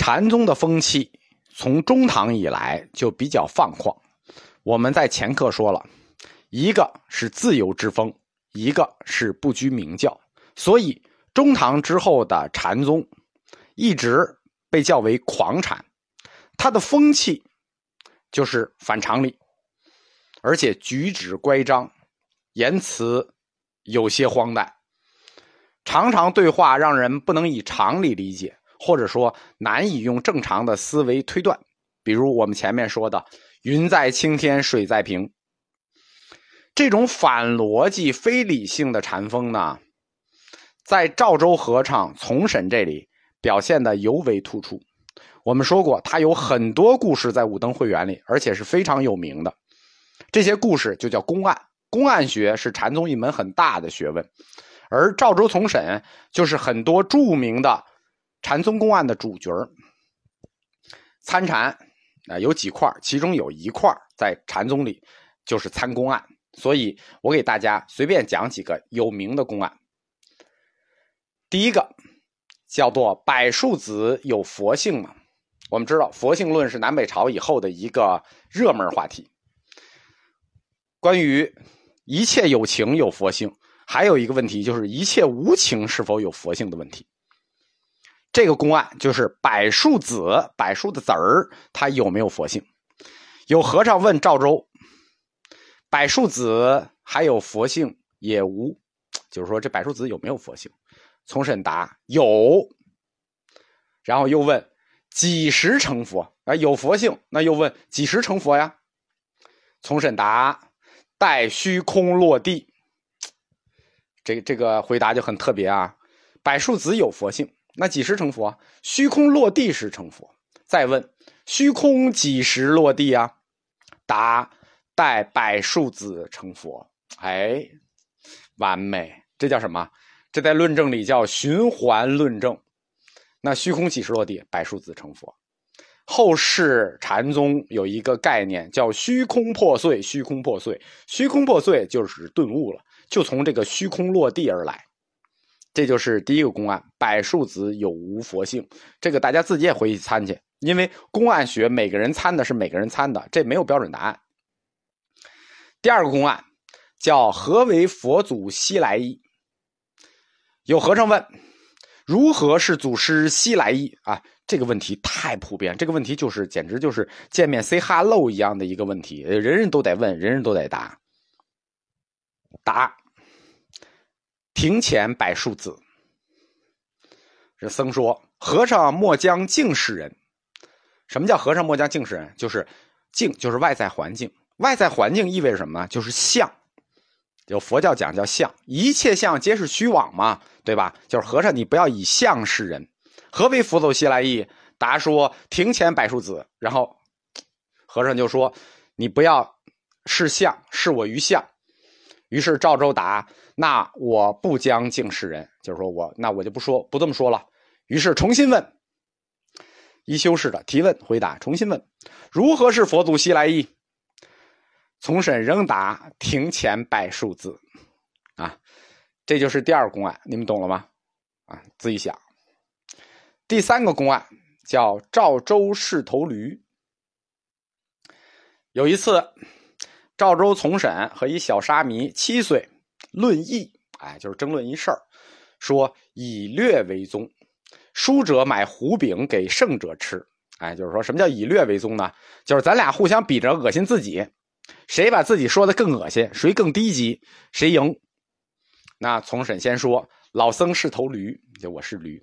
禅宗的风气从中唐以来就比较放旷。我们在前课说了，一个是自由之风，一个是不拘名教，所以中唐之后的禅宗一直被叫为狂禅。它的风气就是反常理，而且举止乖张，言辞有些荒诞，常常对话让人不能以常理理解，或者说难以用正常的思维推断。比如我们前面说的“云在青天，水在平”，这种反逻辑、非理性的禅风呢，在赵州和尚从审这里表现的尤为突出。我们说过，他有很多故事在《五灯会员》里，而且是非常有名的。这些故事就叫公案，公案学是禅宗一门很大的学问。而赵州从审就是很多著名的禅宗公案的主角参禅啊，有几块，其中有一块在禅宗里就是参公案。所以我给大家随便讲几个有名的公案。第一个叫做柏树子有佛性嘛。我们知道佛性论是南北朝以后的一个热门话题。关于一切有情有佛性，还有一个问题就是一切无情是否有佛性的问题。这个公案就是柏树子，柏树的籽儿，它有没有佛性？有和尚问赵州：“柏树子还有佛性也无？”就是说这柏树子有没有佛性？从审答有，然后又问。几时成佛啊？有佛性，那又问几时成佛呀？从审答待虚空落地，这个这个回答就很特别啊。柏树子有佛性，那几时成佛？虚空落地时成佛。再问虚空几时落地啊？答待百数子成佛。哎，完美，这叫什么？这在论证里叫循环论证。那虚空几时落地？百数子成佛。后世禅宗有一个概念叫虚空破碎，虚空破碎，虚空破碎就是顿悟了，就从这个虚空落地而来。这就是第一个公案：柏树子有无佛性？这个大家自己也回去参去，因为公案学每个人参的是每个人参的，这没有标准答案。第二个公案叫何为佛祖西来意？有和尚问。如何是祖师西来意啊？这个问题太普遍，这个问题就是简直就是见面 say hello 一样的一个问题，人人都得问，人人都得答。答：庭前柏树子。这僧说：“和尚莫将净示人。什么叫和尚莫将净示人？就是净，就是外在环境。外在环境意味着什么呢？就是相。有佛教讲叫相，一切相皆是虚妄嘛。”对吧？就是和尚，你不要以相示人。何为佛祖西来意？答说：庭前柏树子。然后和尚就说：你不要视相，视我于相。于是赵州答：那我不将敬世人，就是说我那我就不说不这么说了。于是重新问，一修士的提问回答，重新问：如何是佛祖西来意？从审仍答：庭前柏树子。啊。这就是第二公案，你们懂了吗？啊，自己想。第三个公案叫赵州试头驴。有一次，赵州从审和一小沙弥七岁论义，哎，就是争论一事儿，说以略为宗，输者买胡饼给胜者吃。哎，就是说什么叫以略为宗呢？就是咱俩互相比着恶心自己，谁把自己说的更恶心，谁更低级，谁赢。那从审先说老僧是头驴，就我是驴，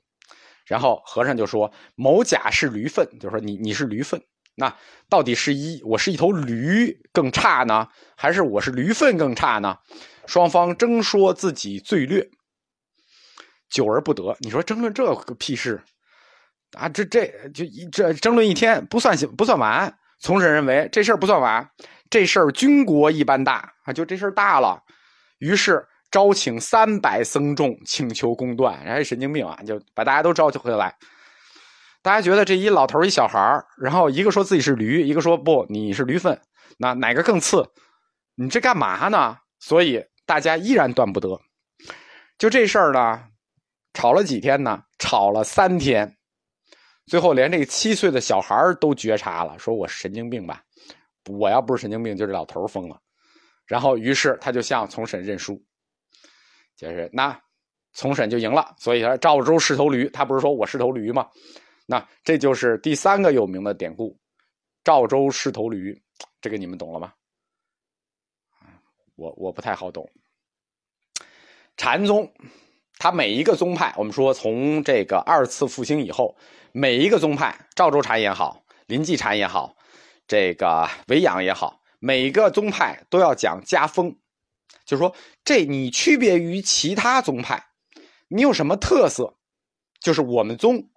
然后和尚就说某甲是驴粪，就说你你是驴粪，那到底是一我是一头驴更差呢，还是我是驴粪更差呢？双方争说自己最劣，久而不得。你说争论这个屁事啊？这这就一这争论一天不算不算完。从审认为这事儿不算完，这事儿军国一般大啊，就这事儿大了，于是。招请三百僧众，请求公断。人家神经病啊，就把大家都召集回来。大家觉得这一老头一小孩然后一个说自己是驴，一个说不，你是驴粪，那哪个更次？你这干嘛呢？所以大家依然断不得。就这事儿呢，吵了几天呢？吵了三天。最后连这七岁的小孩都觉察了，说我神经病吧？我要不是神经病，就这老头疯了。然后，于是他就向从审认输，就是那从审就赢了。所以他赵州是头驴，他不是说我是头驴吗？那这就是第三个有名的典故，赵州是头驴。这个你们懂了吗？我我不太好懂。禅宗，它每一个宗派，我们说从这个二次复兴以后，每一个宗派，赵州禅也好，临济禅也好，这个维养也好，每一个宗派都要讲家风，就是说，这你区别于其他宗派，你有什么特色？就是我们宗，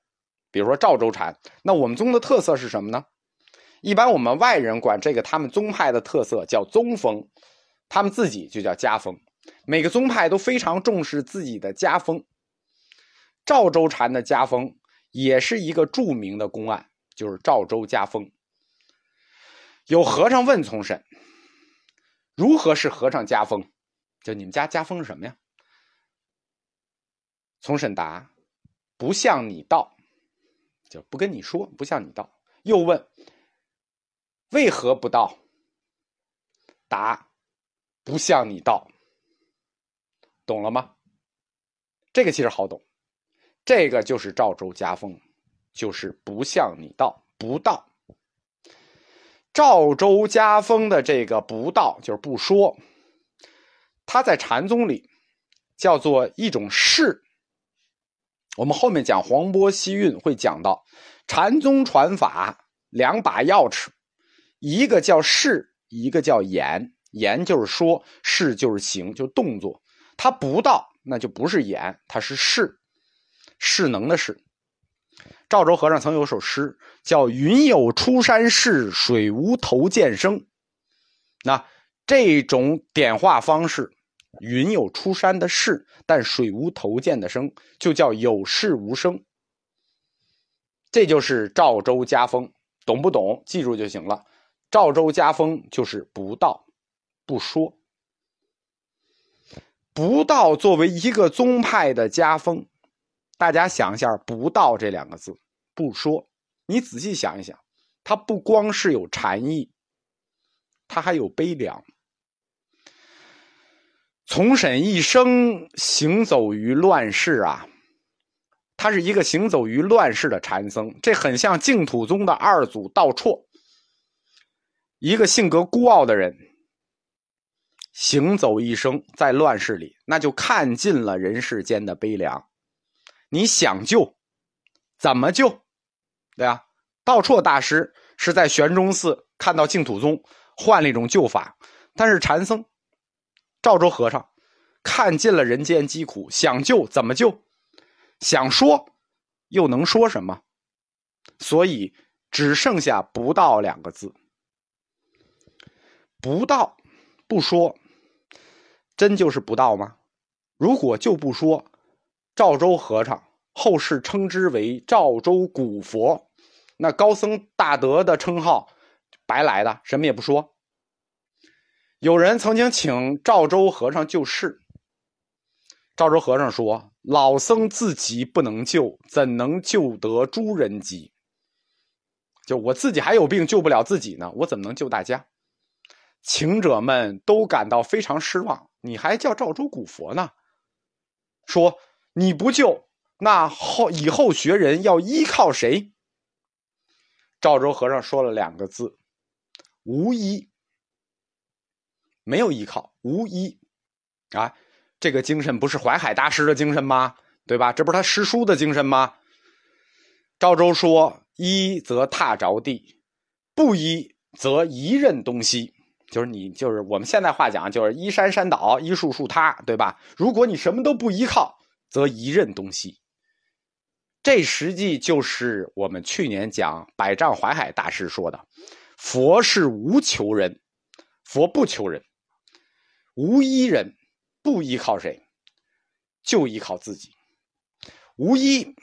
比如说赵州禅，那我们宗的特色是什么呢？一般我们外人管这个他们宗派的特色叫宗风，他们自己就叫家风。每个宗派都非常重视自己的家风。赵州禅的家风也是一个著名的公案，就是赵州家风。有和尚问从审：“如何是和尚家风？就你们家家风是什么呀？”从审答：“不向你道，就不跟你说，不向你道。”又问。为何不道？答：不向你道。懂了吗？这个其实好懂，这个就是赵州家风，就是不向你道，不道。赵州家风的这个不道，就是不说。他在禅宗里叫做一种事。我们后面讲黄波西运会讲到，禅宗传法两把钥匙。一个叫事，一个叫言。言就是说，事就是行，就动作。它不到，那就不是言，它是事，势能的事。赵州和尚曾有首诗，叫“云有出山势，水无头见声”。那这种点化方式，云有出山的势，但水无头见的声，就叫有势无声。这就是赵州家风，懂不懂？记住就行了。赵州家风就是不道，不说。不道作为一个宗派的家风，大家想一下“不道”这两个字，不说。你仔细想一想，它不光是有禅意，它还有悲凉。从审一生行走于乱世啊，他是一个行走于乱世的禅僧，这很像净土宗的二祖道绰。一个性格孤傲的人，行走一生在乱世里，那就看尽了人世间的悲凉。你想救，怎么救？对啊，道绰大师是在玄中寺看到净土宗，换了一种救法。但是禅僧赵州和尚看尽了人间疾苦，想救怎么救？想说又能说什么？所以只剩下不到两个字。不道，不说，真就是不道吗？如果就不说，赵州和尚后世称之为赵州古佛，那高僧大德的称号白来的，什么也不说。有人曾经请赵州和尚救世，赵州和尚说：“老僧自己不能救，怎能救得诸人急？就我自己还有病，救不了自己呢，我怎么能救大家？”请者们都感到非常失望。你还叫赵州古佛呢？说你不救，那后以后学人要依靠谁？赵州和尚说了两个字：无依。没有依靠，无依。啊，这个精神不是淮海大师的精神吗？对吧？这不是他师叔的精神吗？赵州说：依则踏着地，不依则一任东西。就是你，就是我们现在话讲，就是依山山倒，依树树塌，对吧？如果你什么都不依靠，则一任东西。这实际就是我们去年讲百丈怀海大师说的：“佛是无求人，佛不求人，无一人，不依靠谁，就依靠自己。无一，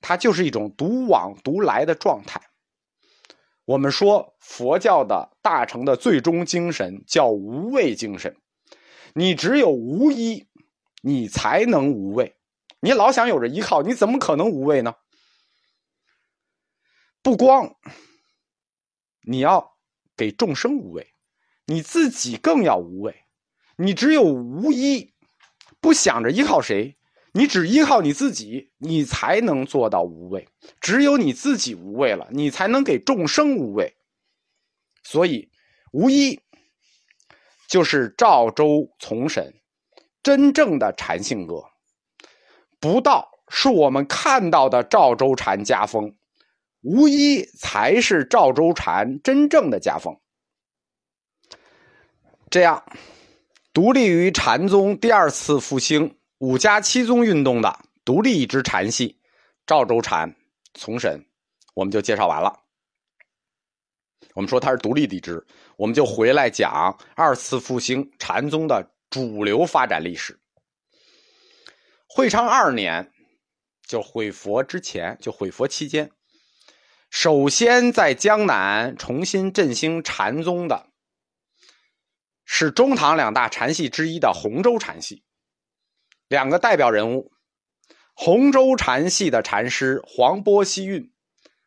它就是一种独往独来的状态。”我们说佛教的大乘的最终精神叫无畏精神，你只有无依，你才能无畏。你老想有着依靠，你怎么可能无畏呢？不光你要给众生无畏，你自己更要无畏。你只有无依，不想着依靠谁，你只依靠你自己，你才能做到无畏。只有你自己无畏了，你才能给众生无畏。所以，无依就是赵州从审真正的禅性格。不道是我们看到的赵州禅家风。无一才是赵州禅真正的家风。这样，独立于禅宗第二次复兴五家七宗运动的独立一支禅系——赵州禅从审，我们就介绍完了。我们说它是独立的一支，我们就回来讲二次复兴禅宗的主流发展历史。会昌二年，就毁佛之前，就毁佛期间。首先在江南重新振兴禅宗的，是中唐两大禅系之一的洪州禅系。两个代表人物，洪州禅系的禅师黄波西运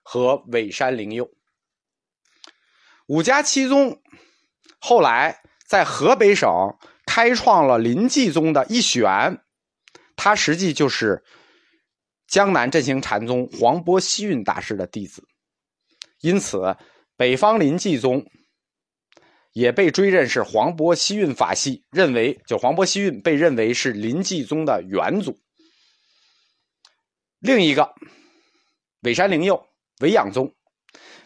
和尾山灵佑。五家七宗后来在河北省开创了临济宗的一玄，他实际就是江南振兴禅宗黄波西运大师的弟子。因此，北方临济宗也被追认是黄波西运法系，认为就黄波西运被认为是临济宗的元祖。另一个尾山灵佑，维养宗，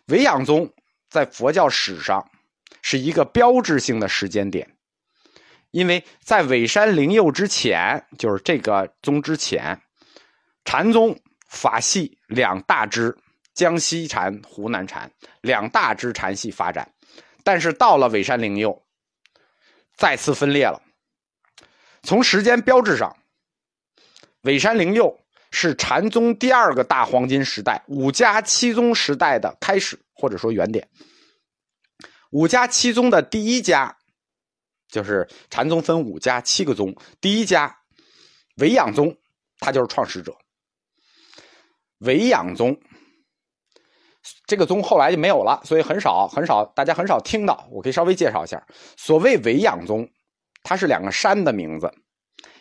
维养宗在佛教史上是一个标志性的时间点，因为在尾山灵佑之前，就是这个宗之前，禅宗法系两大支。江西禅、湖南禅两大支禅系发展，但是到了尾山灵佑，再次分裂了。从时间标志上，尾山灵佑是禅宗第二个大黄金时代——五家七宗时代的开始，或者说原点。五家七宗的第一家，就是禅宗分五家七个宗，第一家维养宗，他就是创始者。维养宗。这个宗后来就没有了，所以很少很少，大家很少听到。我可以稍微介绍一下，所谓维养宗，它是两个山的名字，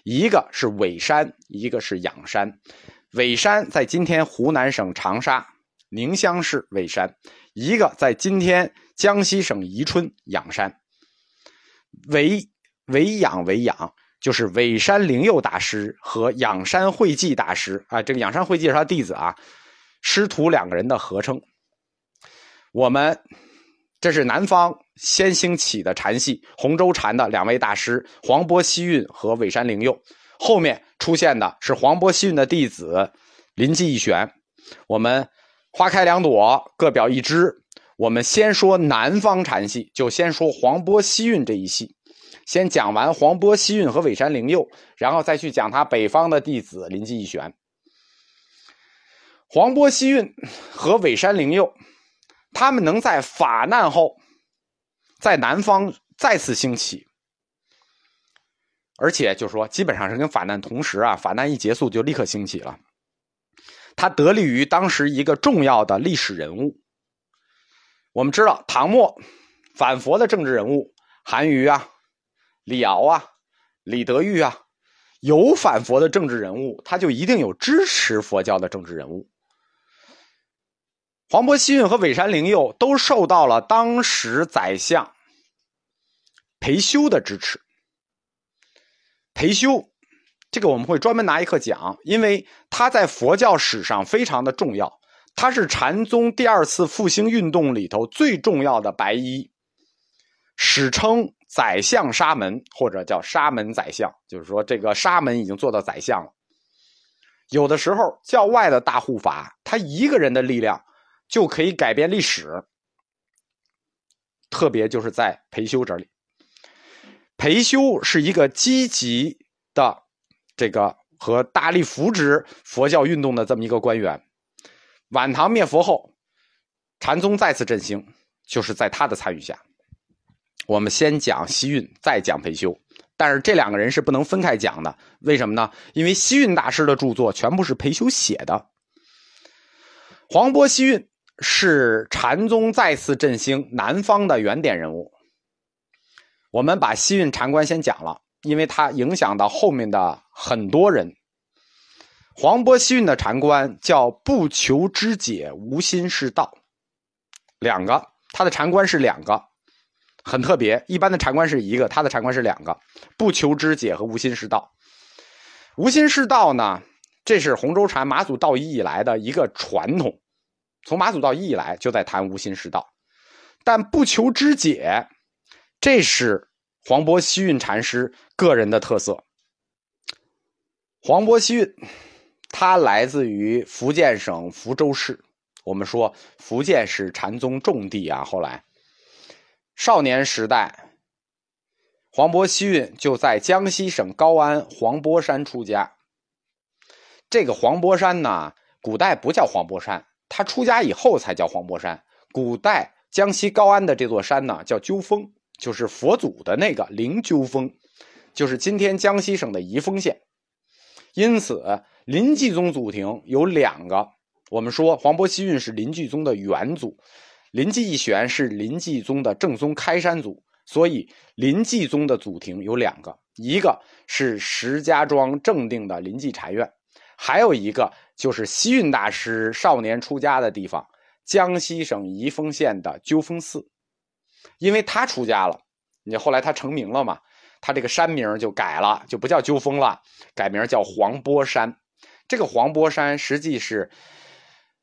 一个是尾山，一个是仰山。尾山在今天湖南省长沙宁乡市尾山，一个在今天江西省宜春仰山。尾尾仰尾仰，就是尾山灵佑大师和仰山慧寂大师啊，这个仰山慧寂是他弟子啊，师徒两个人的合称。我们这是南方先兴起的禅系洪州禅的两位大师黄波西运和尾山灵佑，后面出现的是黄波西运的弟子临济义玄。我们花开两朵，各表一枝。我们先说南方禅系，就先说黄波西运这一系。先讲完黄波西运和尾山灵佑，然后再去讲他北方的弟子临济义玄。黄波西运和尾山灵佑。他们能在法难后，在南方再次兴起，而且就说基本上是跟法难同时啊，法难一结束就立刻兴起了。他得力于当时一个重要的历史人物。我们知道，唐末反佛的政治人物韩愈啊、李敖啊、李德裕啊，有反佛的政治人物，他就一定有支持佛教的政治人物。黄波西运和尾山灵佑都受到了当时宰相裴修的支持。裴修，这个我们会专门拿一课讲，因为他在佛教史上非常的重要。他是禅宗第二次复兴运动里头最重要的白衣，史称宰相沙门，或者叫沙门宰相，就是说这个沙门已经做到宰相了。有的时候教外的大护法，他一个人的力量。就可以改变历史，特别就是在裴修这里。裴修是一个积极的这个和大力扶植佛教运动的这么一个官员。晚唐灭佛后，禅宗再次振兴，就是在他的参与下。我们先讲西运，再讲裴修，但是这两个人是不能分开讲的。为什么呢？因为西运大师的著作全部是裴修写的。黄波西运。是禅宗再次振兴南方的原点人物。我们把西运禅观先讲了，因为它影响到后面的很多人。黄波西运的禅观叫不求知解，无心是道。两个，他的禅观是两个，很特别。一般的禅观是一个，他的禅观是两个，不求知解和无心是道。无心是道呢，这是洪州禅马祖道一以来的一个传统，从马祖道一以来就在谈无心是道，但不求知解，这是黄波西运禅师个人的特色。黄波西运。他来自于福建省福州市，我们说福建是禅宗重地啊。后来，少年时代，黄波西运就在江西省高安黄波山出家。这个黄波山呢，古代不叫黄波山，他出家以后才叫黄柏山。古代江西高安的这座山呢，叫鸠峰，就是佛祖的那个灵鸠峰，就是今天江西省的宜丰县。因此。临济宗祖庭有两个，我们说黄伯希运是临济宗的元祖，临济义玄是临济宗的正宗开山祖，所以临济宗的祖庭有两个，一个是石家庄正定的临济禅院，还有一个就是西运大师少年出家的地方，江西省宜丰县的鸠峰寺，因为他出家了，你后来他成名了嘛，他这个山名就改了，就不叫鸠峰了，改名叫黄波山。这个黄波山实际是，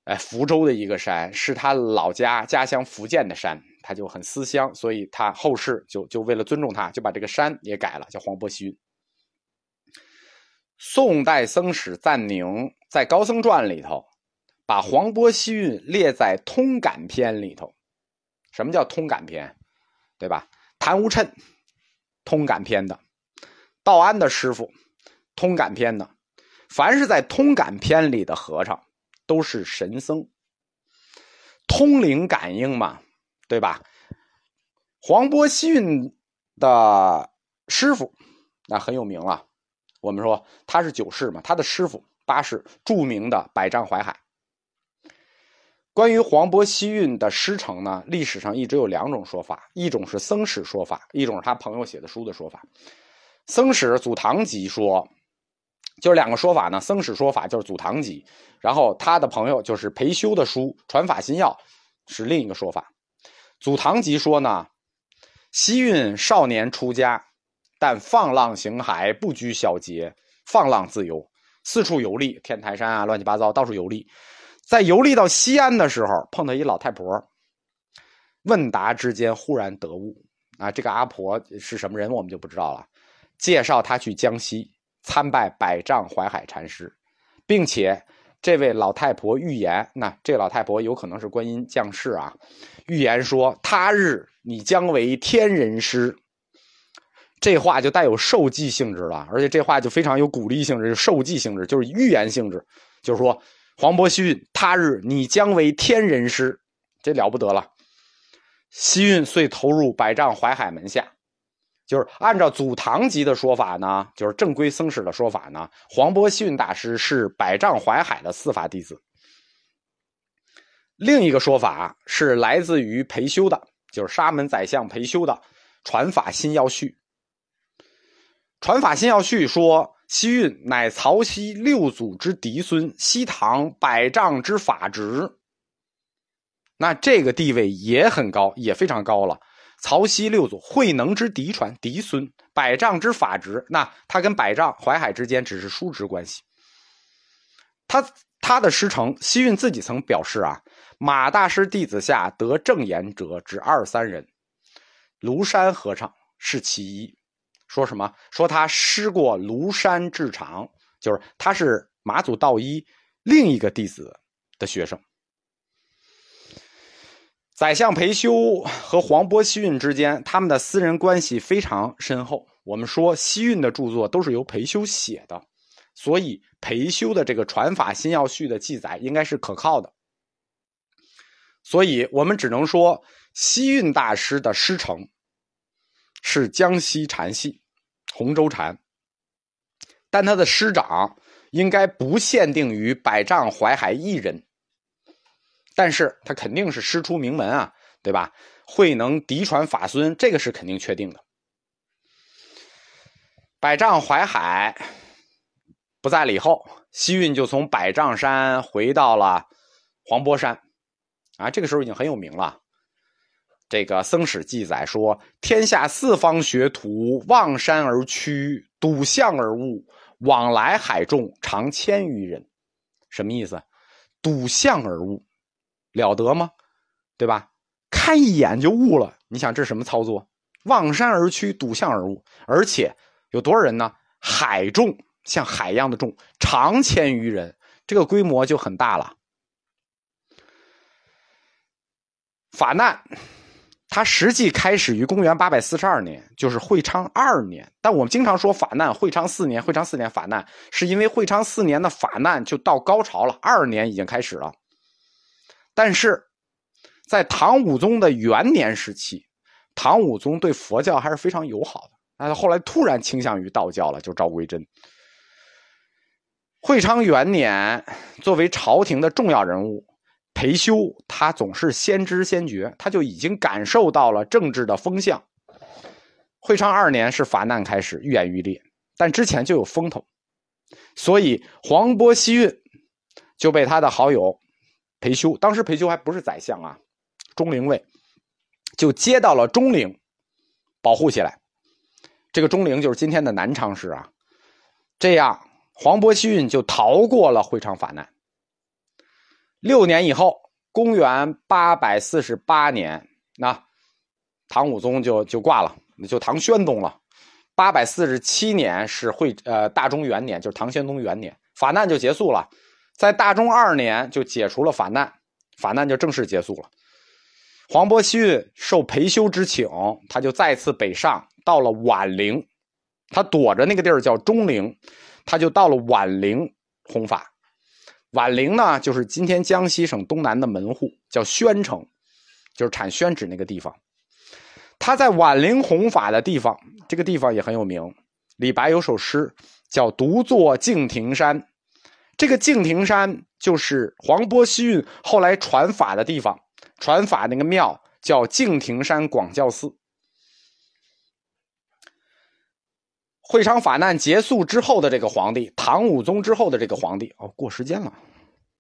哎，福州的一个山，是他老家家乡福建的山，他就很思乡，所以他后世就就为了尊重他，就把这个山也改了，叫黄波西运。宋代僧史赞宁在《高僧传》里头，把黄波西运列在通感篇里头。什么叫通感篇？对吧？谭无谶，通感篇的；道安的师傅，通感篇的。凡是在通感篇里的和尚，都是神僧，通灵感应嘛，对吧？黄波西运的师傅那很有名了，我们说他是九世嘛，他的师傅八世著名的百丈怀海。关于黄渤西运的师承呢，历史上一直有两种说法，一种是僧史说法，一种是他朋友写的书的说法。僧史祖堂集说。就是两个说法呢，僧史说法就是祖堂集，然后他的朋友就是裴修的书《传法心要》是另一个说法。祖堂集说呢，西运少年出家，但放浪形骸，不拘小节，放浪自由，四处游历，天台山啊，乱七八糟到处游历。在游历到西安的时候，碰到一老太婆，问答之间忽然得悟啊，这个阿婆是什么人我们就不知道了，介绍他去江西。参拜百丈怀海禅师，并且这位老太婆预言，那这老太婆有可能是观音降世啊。预言说，他日你将为天人师。这话就带有受记性质了，而且这话就非常有鼓励性质，就受记性质，就是预言性质，就是说黄渤西运他日你将为天人师，这了不得了。西运遂投入百丈怀海门下。就是按照祖堂集的说法呢，就是正规僧史的说法呢，黄波西运大师是百丈怀海的司法弟子。另一个说法是来自于裴修的，就是沙门宰相裴修的《传法心要序》。《传法心要序》说，西运乃曹溪六祖之嫡孙，西唐百丈之法侄。那这个地位也很高，也非常高了。曹溪六祖慧能之嫡传嫡孙，百丈之法侄，那他跟百丈淮海之间只是叔侄关系。他他的师承西运自己曾表示啊，马大师弟子下得正言者只二三人，庐山和尚是其一。说什么？说他师过庐山智长，就是他是马祖道一另一个弟子的学生。宰相裴修和黄波西运之间，他们的私人关系非常深厚。我们说西运的著作都是由裴修写的，所以裴修的这个《传法新要序》的记载应该是可靠的。所以我们只能说，西运大师的师承是江西禅系洪州禅，但他的师长应该不限定于百丈怀海一人。但是他肯定是师出名门啊，对吧？慧能嫡传法孙，这个是肯定确定的。百丈怀海不在了以后，西运就从百丈山回到了黄波山，啊，这个时候已经很有名了。这个僧史记载说：“天下四方学徒望山而趋，睹象而悟，往来海众常千余人。”什么意思？睹象而悟，了得吗？对吧？看一眼就悟了。你想这是什么操作？望山而趋，睹象而悟，而且有多少人呢？海众像海一样的众，常千余人，这个规模就很大了。法难。它实际开始于公元八百四十二年，就是会昌二年。但我们经常说法难，会昌四年，会昌四年法难，是因为会昌四年的法难就到高潮了，二年已经开始了。但是，在唐武宗的元年时期，唐武宗对佛教还是非常友好的。他后来突然倾向于道教了，就赵归真。会昌元年，作为朝廷的重要人物。裴修他总是先知先觉，他就已经感受到了政治的风向。会昌二年是法难开始愈演愈烈，但之前就有风头，所以黄波西运就被他的好友裴修，当时裴修还不是宰相啊，中陵尉，就接到了中陵保护起来。这个中陵就是今天的南昌市啊。这样黄波西运就逃过了会昌法难。六年以后，公元八百四十八年，那唐武宗就就挂了，就唐宣宗了。八百四十七年是会呃大中元年，就是唐宣宗元年，法难就结束了。在大中二年就解除了法难，法难就正式结束了。黄伯西运受裴休之请，他就再次北上，到了宛陵，他躲着那个地儿叫中陵，他就到了宛陵弘法。宛陵呢，就是今天江西省东南的门户，叫宣城，就是产宣纸那个地方。他在宛陵弘法的地方，这个地方也很有名。李白有首诗叫“独坐敬亭山”，这个敬亭山就是黄波西运后来传法的地方，传法那个庙叫敬亭山广教寺。会昌法难结束之后的这个皇帝，唐武宗之后的这个皇帝，哦，过时间了。